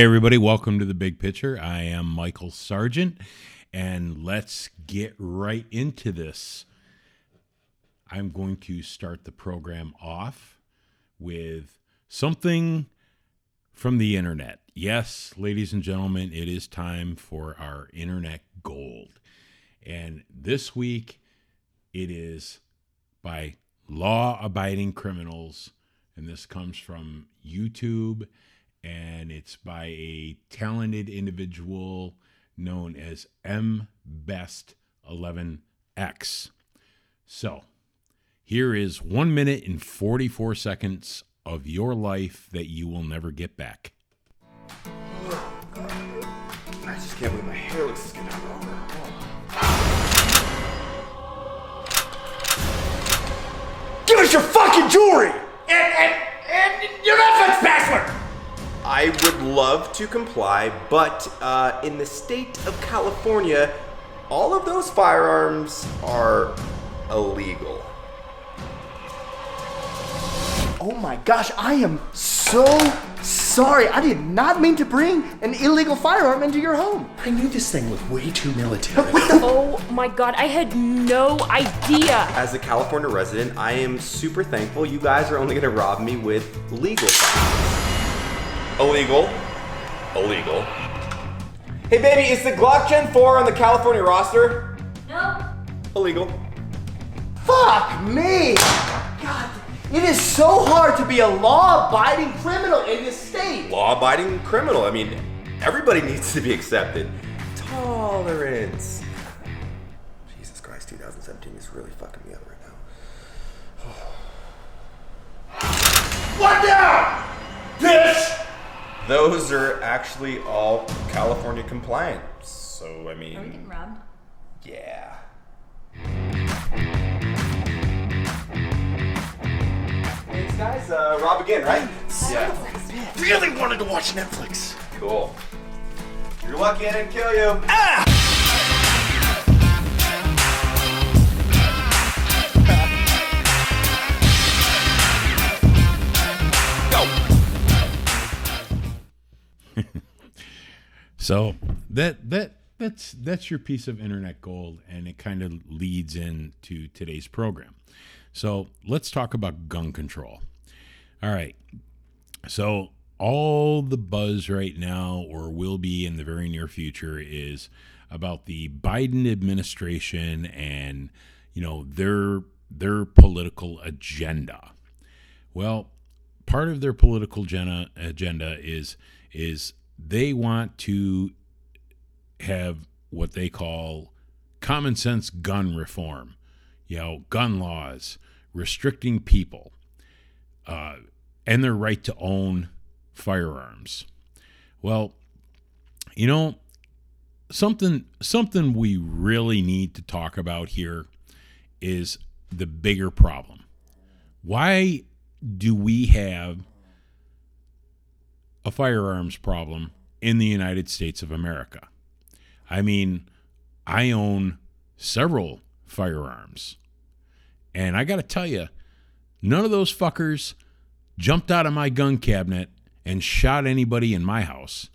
Hey, everybody, welcome to the big picture. I am Michael Sargent, and let's get right into this. I'm going to start the program off with something from the internet. Yes, ladies and gentlemen, it is time for our internet gold. And this week, it is by law abiding criminals. And this comes from YouTube and it's by a talented individual known as M Best 11X. So, here is 1 minute and 44 seconds of your life that you will never get back. I just can't believe my hair looks as good ever. Give us your fucking jewelry! And, and, and your Netflix password! I would love to comply, but uh, in the state of California, all of those firearms are illegal. Oh my gosh, I am so sorry. I did not mean to bring an illegal firearm into your home. I knew this thing was way too military. Oh my god, I had no idea. As a California resident, I am super thankful you guys are only gonna rob me with legal firearms. Illegal. Illegal. Hey baby, is the Glock Gen 4 on the California roster? No. Illegal. Fuck me! God, it is so hard to be a law abiding criminal in this state. Law abiding criminal. I mean, everybody needs to be accepted. Tolerance. Jesus Christ, 2017 is really fucking me up right now. What now? Bitch! Those are actually all California compliant. So, I mean. Are we getting robbed? Yeah. Thanks, guys. Uh, Rob again, right? Yeah. really wanted to watch Netflix. Cool. You're lucky I didn't kill you. So that that that's that's your piece of internet gold, and it kind of leads into today's program. So let's talk about gun control. All right. So all the buzz right now, or will be in the very near future, is about the Biden administration and you know their their political agenda. Well, part of their political agenda, agenda is is they want to have what they call common sense gun reform, you know, gun laws restricting people uh, and their right to own firearms. Well, you know, something something we really need to talk about here is the bigger problem. Why do we have a firearms problem in the United States of America? I mean, I own several firearms. And I got to tell you, none of those fuckers jumped out of my gun cabinet and shot anybody in my house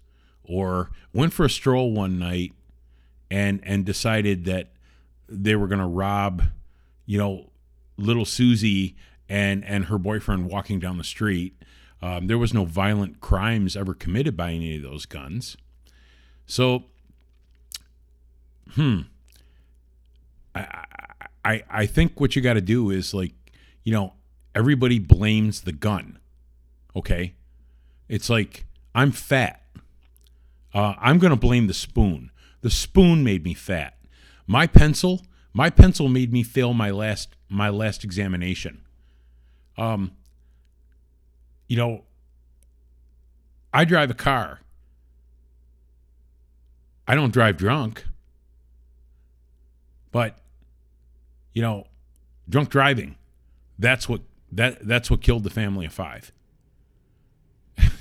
or went for a stroll one night and and decided that they were going to rob, you know, little Susie and and her boyfriend walking down the street. Um, there was no violent crimes ever committed by any of those guns. So, hmm, I I, I think what you got to do is like, you know, everybody blames the gun. Okay? It's like I'm fat. Uh, I'm to blame the spoon. The spoon made me fat. My pencil, my pencil made me fail my last my last examination. Um, you know, I drive a car. I don't drive drunk. But you know, drunk driving, that's what that that's what killed the family of 5.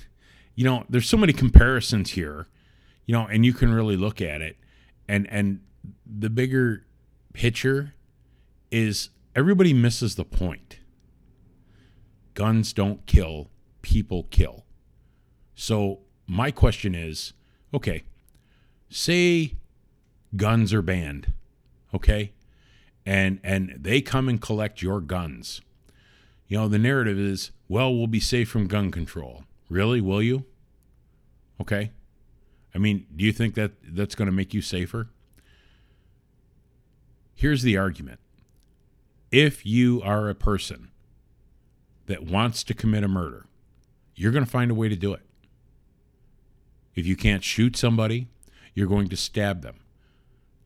you know, there's so many comparisons here, you know, and you can really look at it and and the bigger picture is everybody misses the point. Guns don't kill, people kill. So my question is, okay, say guns are banned, okay? And and they come and collect your guns. You know, the narrative is, well, we'll be safe from gun control. Really? Will you? Okay. I mean, do you think that that's going to make you safer? Here's the argument. If you are a person that wants to commit a murder, you're going to find a way to do it. If you can't shoot somebody, you're going to stab them.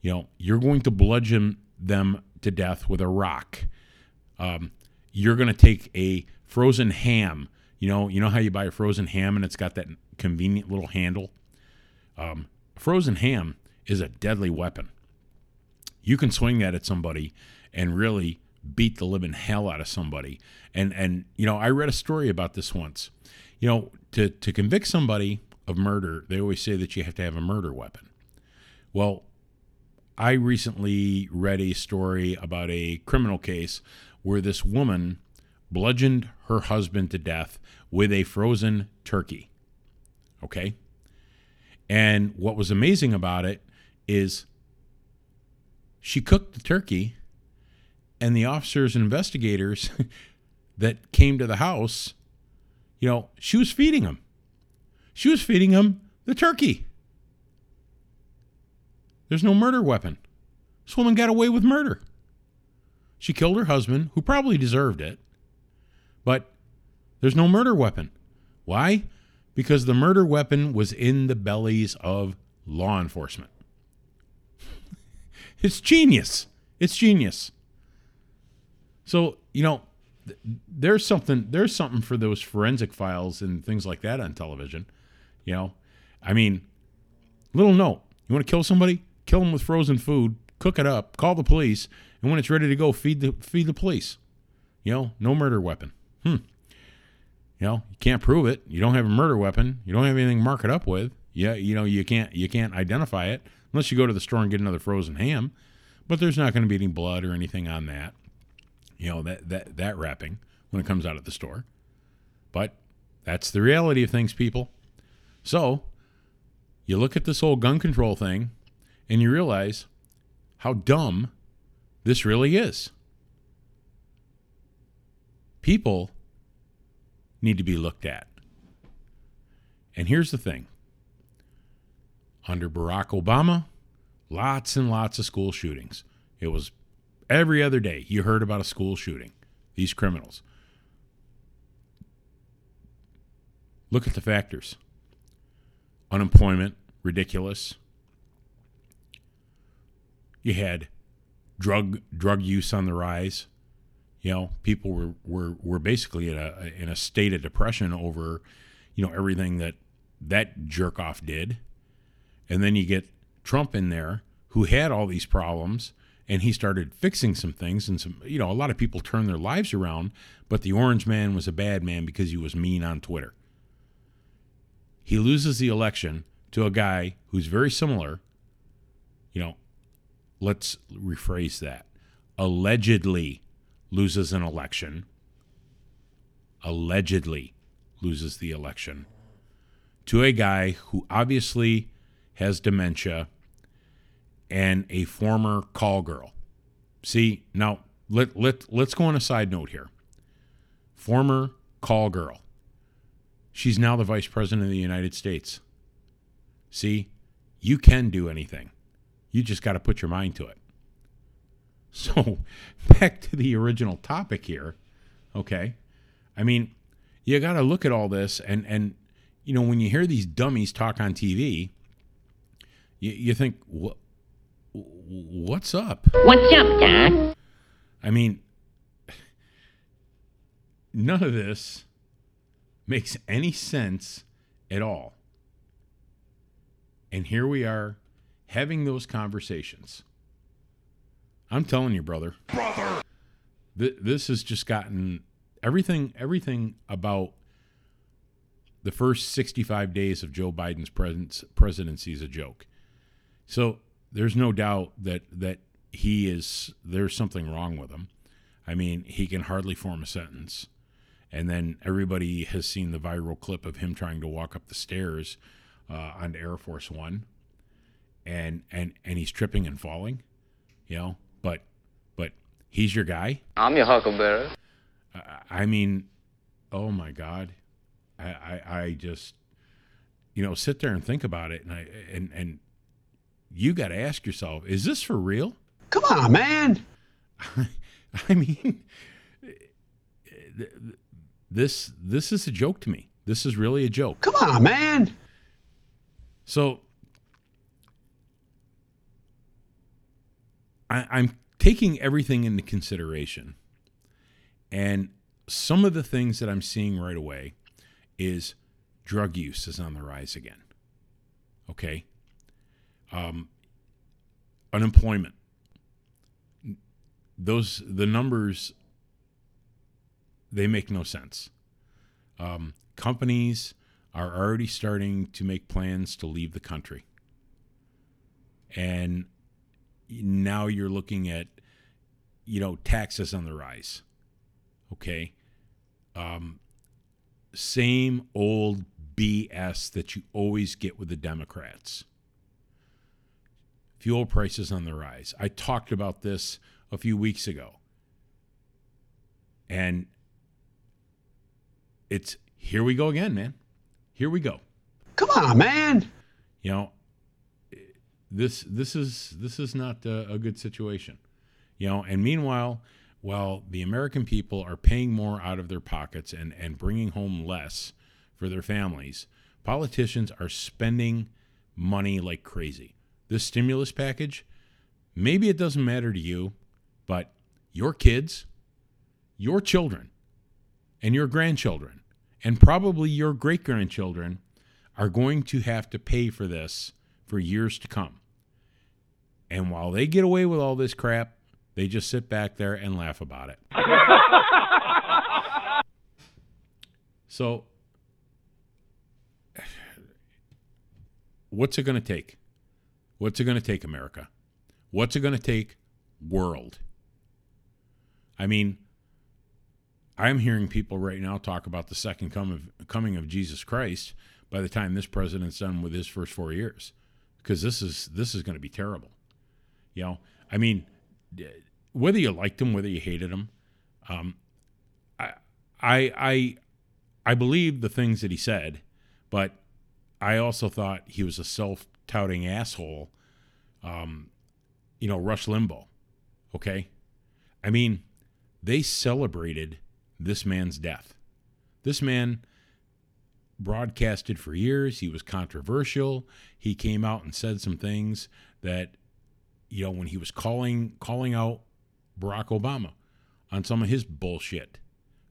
You know, you're going to bludgeon them to death with a rock. Um, you're going to take a frozen ham. You know, you know how you buy a frozen ham and it's got that convenient little handle. Um, frozen ham is a deadly weapon. You can swing that at somebody and really beat the living hell out of somebody. And and you know, I read a story about this once. You know, to to convict somebody of murder, they always say that you have to have a murder weapon. Well, I recently read a story about a criminal case where this woman bludgeoned her husband to death with a frozen turkey. Okay? And what was amazing about it is she cooked the turkey, and the officers and investigators that came to the house, you know, she was feeding them. She was feeding them the turkey. There's no murder weapon. This woman got away with murder. She killed her husband, who probably deserved it, but there's no murder weapon. Why? Because the murder weapon was in the bellies of law enforcement. it's genius. It's genius. So, you know, th- there's something there's something for those forensic files and things like that on television. You know, I mean, little note: you want to kill somebody, kill them with frozen food, cook it up, call the police, and when it's ready to go, feed the feed the police. You know, no murder weapon. Hmm. You know, you can't prove it. You don't have a murder weapon. You don't have anything to mark it up with. Yeah, you know, you can't you can't identify it unless you go to the store and get another frozen ham. But there's not going to be any blood or anything on that. You know, that that that wrapping when it comes out of the store. But that's the reality of things, people. So, you look at this whole gun control thing and you realize how dumb this really is. People need to be looked at. And here's the thing under Barack Obama, lots and lots of school shootings. It was every other day you heard about a school shooting, these criminals. Look at the factors unemployment, ridiculous. You had drug drug use on the rise. You know, people were, were, were basically in a in a state of depression over, you know, everything that that jerk off did. And then you get Trump in there who had all these problems and he started fixing some things and some you know, a lot of people turned their lives around, but the orange man was a bad man because he was mean on Twitter. He loses the election to a guy who's very similar, you know, let's rephrase that. Allegedly loses an election. Allegedly loses the election to a guy who obviously has dementia and a former call girl. See, now let, let, let's go on a side note here. Former call girl. She's now the vice president of the United States. See, you can do anything. You just got to put your mind to it. So, back to the original topic here. Okay. I mean, you got to look at all this and and you know when you hear these dummies talk on TV, you, you think what what's up? What's up, Doc? I mean, none of this makes any sense at all. And here we are having those conversations. I'm telling you, brother. Brother. Th- this has just gotten everything everything about the first 65 days of Joe Biden's pres- presidency is a joke. So there's no doubt that that he is there's something wrong with him. I mean, he can hardly form a sentence. And then everybody has seen the viral clip of him trying to walk up the stairs uh, on Air Force One, and and and he's tripping and falling, you know. But but he's your guy. I'm your huckleberry. I mean, oh my God, I, I, I just, you know, sit there and think about it, and I and and you got to ask yourself, is this for real? Come on, man. I mean, this this is a joke to me. This is really a joke. Come on, man. So I, I'm taking everything into consideration. And some of the things that I'm seeing right away is drug use is on the rise again. Okay. Um, unemployment. Those the numbers they make no sense. Um, companies are already starting to make plans to leave the country. And now you're looking at, you know, taxes on the rise. Okay. Um, same old BS that you always get with the Democrats. Fuel prices on the rise. I talked about this a few weeks ago. And it's here we go again, man. Here we go. Come on, man. You know, this this is this is not a, a good situation. You know, and meanwhile, while the American people are paying more out of their pockets and and bringing home less for their families, politicians are spending money like crazy. This stimulus package, maybe it doesn't matter to you, but your kids, your children, and your grandchildren, and probably your great grandchildren are going to have to pay for this for years to come. And while they get away with all this crap, they just sit back there and laugh about it. so, what's it going to take? What's it going to take, America? What's it going to take, world? I mean, I'm hearing people right now talk about the second come of, coming of Jesus Christ by the time this president's done with his first four years, because this is this is going to be terrible. You know, I mean, whether you liked him, whether you hated him, um, I I I I believe the things that he said, but I also thought he was a self-touting asshole. Um, you know, Rush Limbaugh. Okay, I mean, they celebrated this man's death. This man broadcasted for years. He was controversial. He came out and said some things that, you know, when he was calling calling out Barack Obama on some of his bullshit.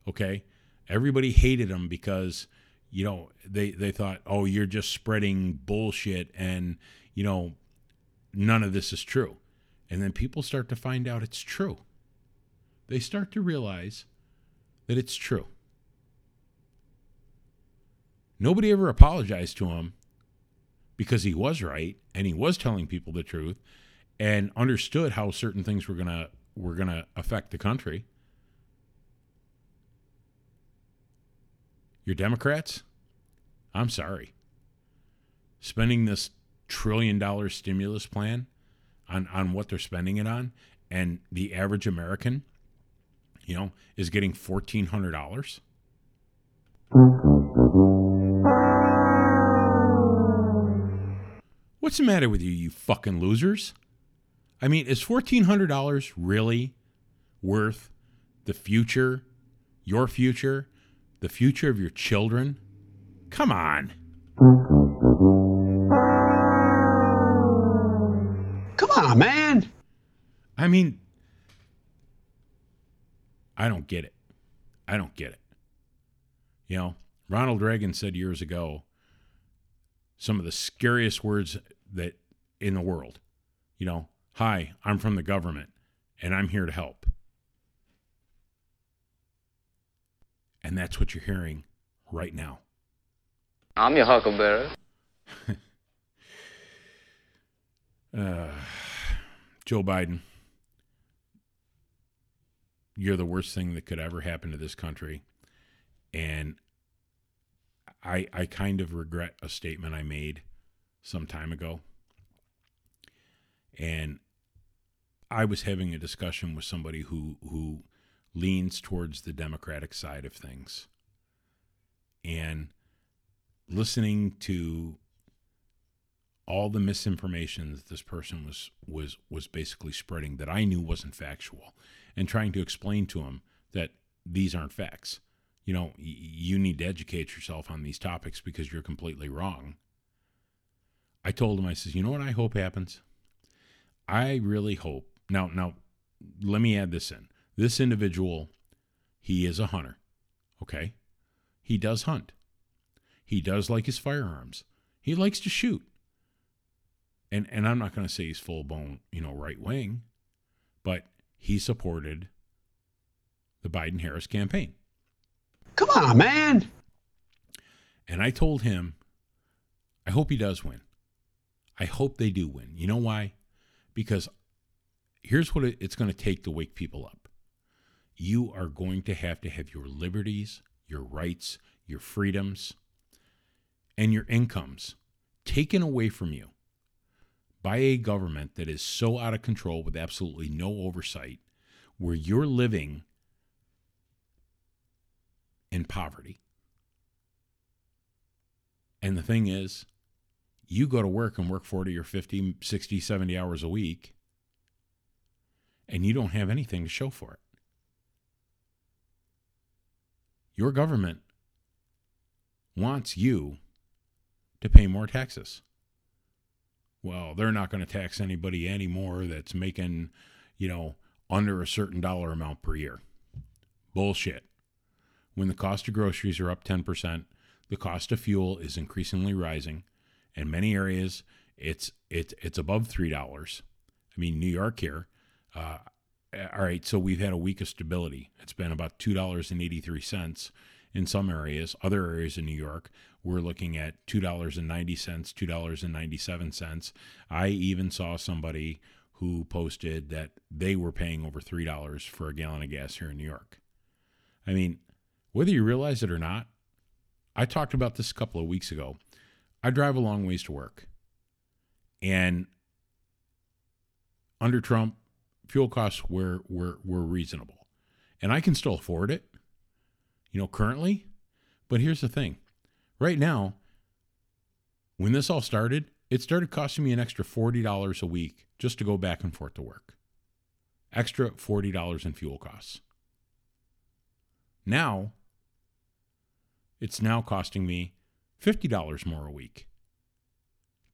Okay, everybody hated him because you know they they thought, oh, you're just spreading bullshit, and you know, none of this is true. And then people start to find out it's true. They start to realize that it's true. Nobody ever apologized to him because he was right and he was telling people the truth and understood how certain things were going to were going to affect the country. Your Democrats? I'm sorry. Spending this trillion dollar stimulus plan on on what they're spending it on and the average American you know, is getting $1,400. What's the matter with you, you fucking losers? I mean, is $1,400 really worth the future your future, the future of your children. Come on. Come on, man. I mean, I don't get it. I don't get it. You know, Ronald Reagan said years ago some of the scariest words that in the world. You know, hi, I'm from the government and I'm here to help. And that's what you're hearing right now. I'm your huckleberry. Uh, Joe Biden, you're the worst thing that could ever happen to this country. And I I kind of regret a statement I made some time ago. And I was having a discussion with somebody who who leans towards the democratic side of things. And listening to all the misinformation that this person was was was basically spreading that I knew wasn't factual and trying to explain to him that these aren't facts. You know, y- you need to educate yourself on these topics because you're completely wrong. I told him I says, "You know what I hope happens? I really hope. Now now let me add this in. This individual he is a hunter. Okay? He does hunt. He does like his firearms. He likes to shoot and and I'm not going to say he's full blown, you know, right wing, but he supported the Biden Harris campaign. Come on, man. And I told him, I hope he does win. I hope they do win. You know why? Because here's what it's going to take to wake people up. You are going to have to have your liberties, your rights, your freedoms, and your incomes taken away from you by a government that is so out of control with absolutely no oversight, where you're living in poverty. And the thing is, you go to work and work 40 or 50, 60, 70 hours a week, and you don't have anything to show for it. Your government wants you to pay more taxes well, they're not going to tax anybody anymore that's making, you know, under a certain dollar amount per year. Bullshit. When the cost of groceries are up 10%, the cost of fuel is increasingly rising. In many areas, it's it's it's above three dollars. I mean, New York here. Uh, Uh, all right, so we've had a week of stability. It's been about two dollars and eighty three cents in some areas. Other areas in New York, we're looking at $2.90, $2.97. I even saw somebody who posted that they were paying over $3 for a gallon of gas here in New York. I mean, whether you realize it or not, I talked about this a couple of weeks ago. I drive a long ways to work. And under Trump, fuel costs were, were, were reasonable. And I can still afford it, you know, currently. But here's the thing Right now, when this all started, it started costing me an extra $40 a week just to go back and forth to work. Extra $40 in fuel costs. Now, it's now costing me $50 more a week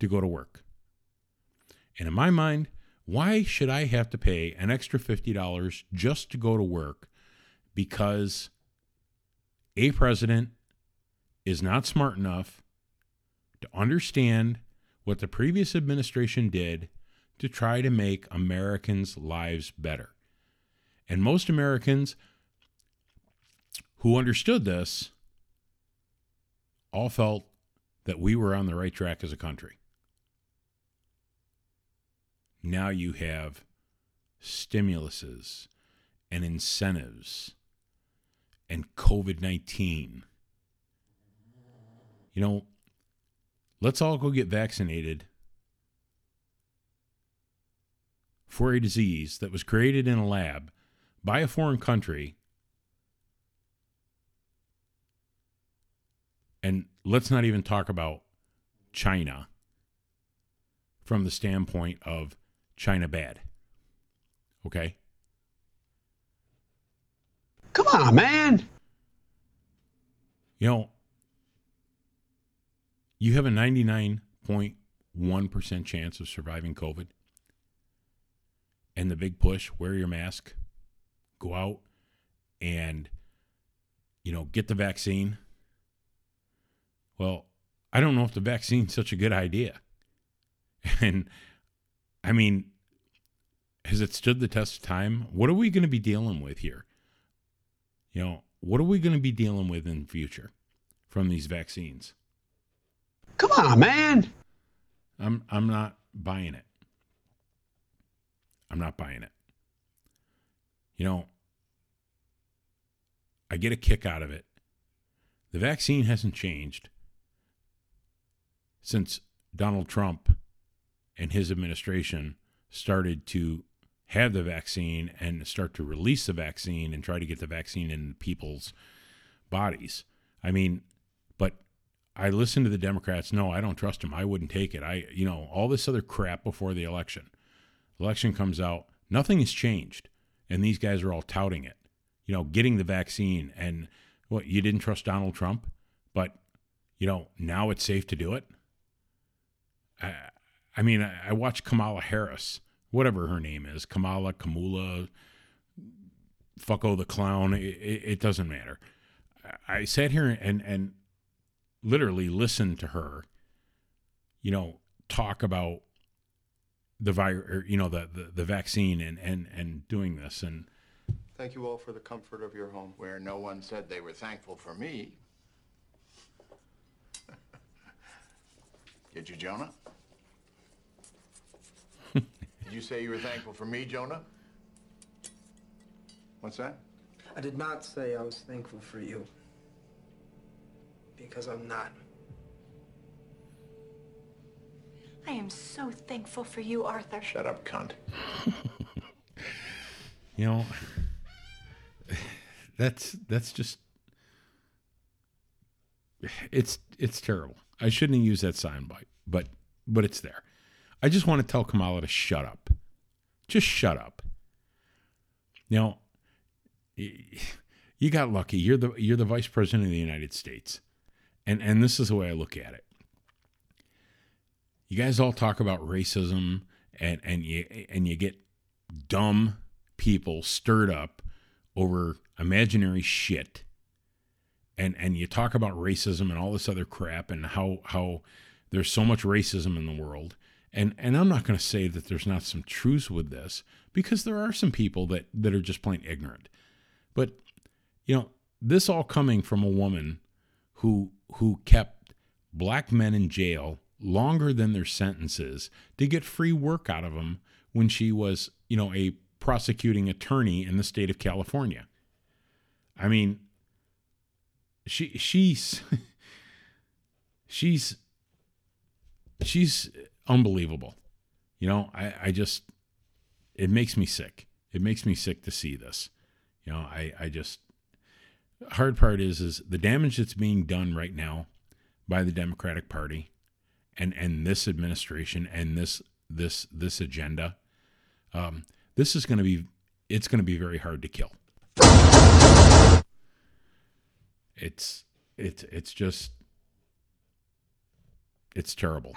to go to work. And in my mind, why should I have to pay an extra $50 just to go to work because a president is not smart enough to understand what the previous administration did to try to make Americans' lives better. And most Americans who understood this all felt that we were on the right track as a country. Now you have stimuluses and incentives and COVID 19 you know, let's all go get vaccinated for a disease that was created in a lab by a foreign country. And let's not even talk about China from the standpoint of China bad. Okay? Come on, man. You know, you have a 99.1% chance of surviving COVID. And the big push wear your mask, go out and, you know, get the vaccine. Well, I don't know if the vaccine's such a good idea. And I mean, has it stood the test of time? What are we going to be dealing with here? You know, what are we going to be dealing with in the future from these vaccines? Come on, man. I'm I'm not buying it. I'm not buying it. You know, I get a kick out of it. The vaccine hasn't changed since Donald Trump and his administration started to have the vaccine and start to release the vaccine and try to get the vaccine in people's bodies. I mean, but I listen to the Democrats. No, I don't trust them. I wouldn't take it. I, you know, all this other crap before the election. Election comes out, nothing has changed, and these guys are all touting it. You know, getting the vaccine and what you didn't trust Donald Trump, but you know now it's safe to do it. I, I mean, I, I watched Kamala Harris, whatever her name is, Kamala, Kamula, fucko the clown. It, it, it doesn't matter. I, I sat here and and literally listened to her, you know, talk about the virus, you know, the, the the vaccine and and and doing this and Thank you all for the comfort of your home. Where no one said they were thankful for me. Did you, Jonah? Did you say you were thankful for me, Jonah? What's that? I did not say I was thankful for you. Because I'm not. I am so thankful for you, Arthur. Shut up, cunt. you know that's that's just it's it's terrible. I shouldn't have used that soundbite, but but it's there. I just want to tell Kamala to shut up. Just shut up. Now, you got lucky. You're the you're the vice president of the United States. And and this is the way I look at it. You guys all talk about racism and and you and you get dumb people stirred up over imaginary shit and and you talk about racism and all this other crap and how how there's so much racism in the world and and I'm not going to say that there's not some truths with this because there are some people that that are just plain ignorant but you know this all coming from a woman who who kept black men in jail longer than their sentences to get free work out of them when she was you know a prosecuting attorney in the state of California. I mean, she she's she's she's unbelievable. You know, I, I just it makes me sick. It makes me sick to see this. You know, I, I just hard part is is the damage that's being done right now by the Democratic Party and and this administration and this this this agenda. Um, this is going to be it's going to be very hard to kill. It's it's it's just it's terrible.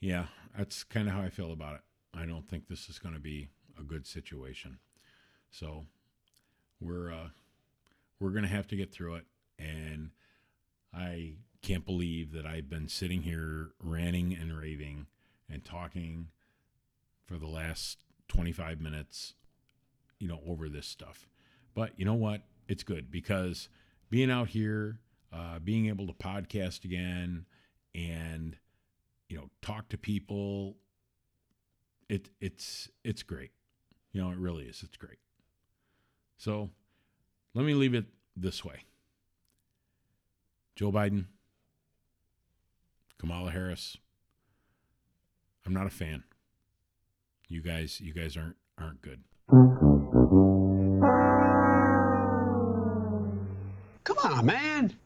Yeah, that's kind of how I feel about it. I don't think this is going to be a good situation. So we're uh, we're going to have to get through it, and I can't believe that I've been sitting here ranting and raving and talking for the last 25 minutes, you know, over this stuff. But you know what? It's good because being out here, uh, being able to podcast again and, you know, talk to people, it, it's, it's great. You know, it really is. It's great. So let me leave it this way. Joe Biden, Kamala Harris. I'm not a fan. You guys, you guys aren't aren't good. Come on, man.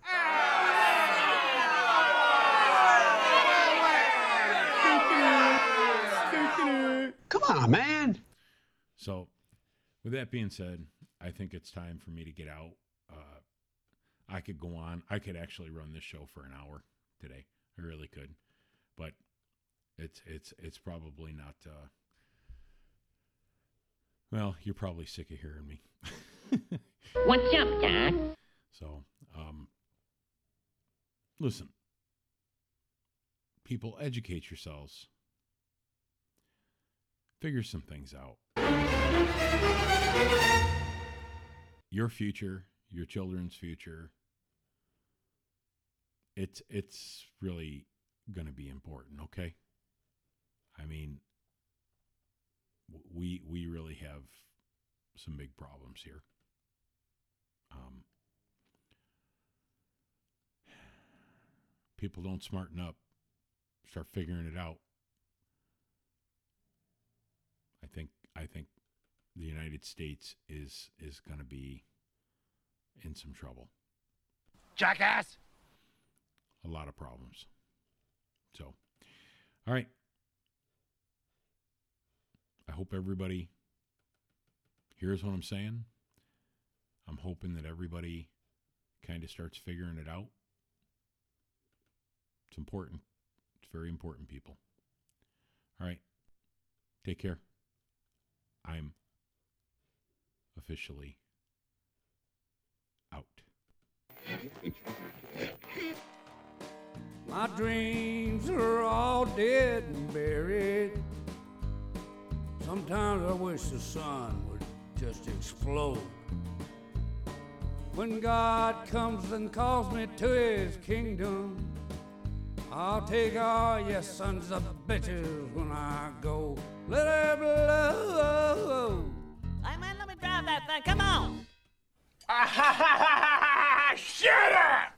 Come on, that being said, I think it's time for me to get out. Uh, I could go on. I could actually run this show for an hour today. I really could, but it's it's it's probably not. Uh, well, you're probably sick of hearing me. What's up, Doc? So, um, listen, people, educate yourselves. Figure some things out. Your future, your children's future. It's it's really going to be important, okay? I mean, we we really have some big problems here. Um, people don't smarten up, start figuring it out. I think I think the United States is is going to be in some trouble. Jackass! A lot of problems. So, all right. I hope everybody hears what I'm saying. I'm hoping that everybody kind of starts figuring it out. It's important. It's very important, people. All right. Take care. I'm officially out. My dreams are all dead and buried. Sometimes I wish the sun would just explode. When God comes and calls me to his kingdom, I'll take all your sons of bitches when I go. Let her blow. I'm let me drive that thing. Come on. Ah, shut up!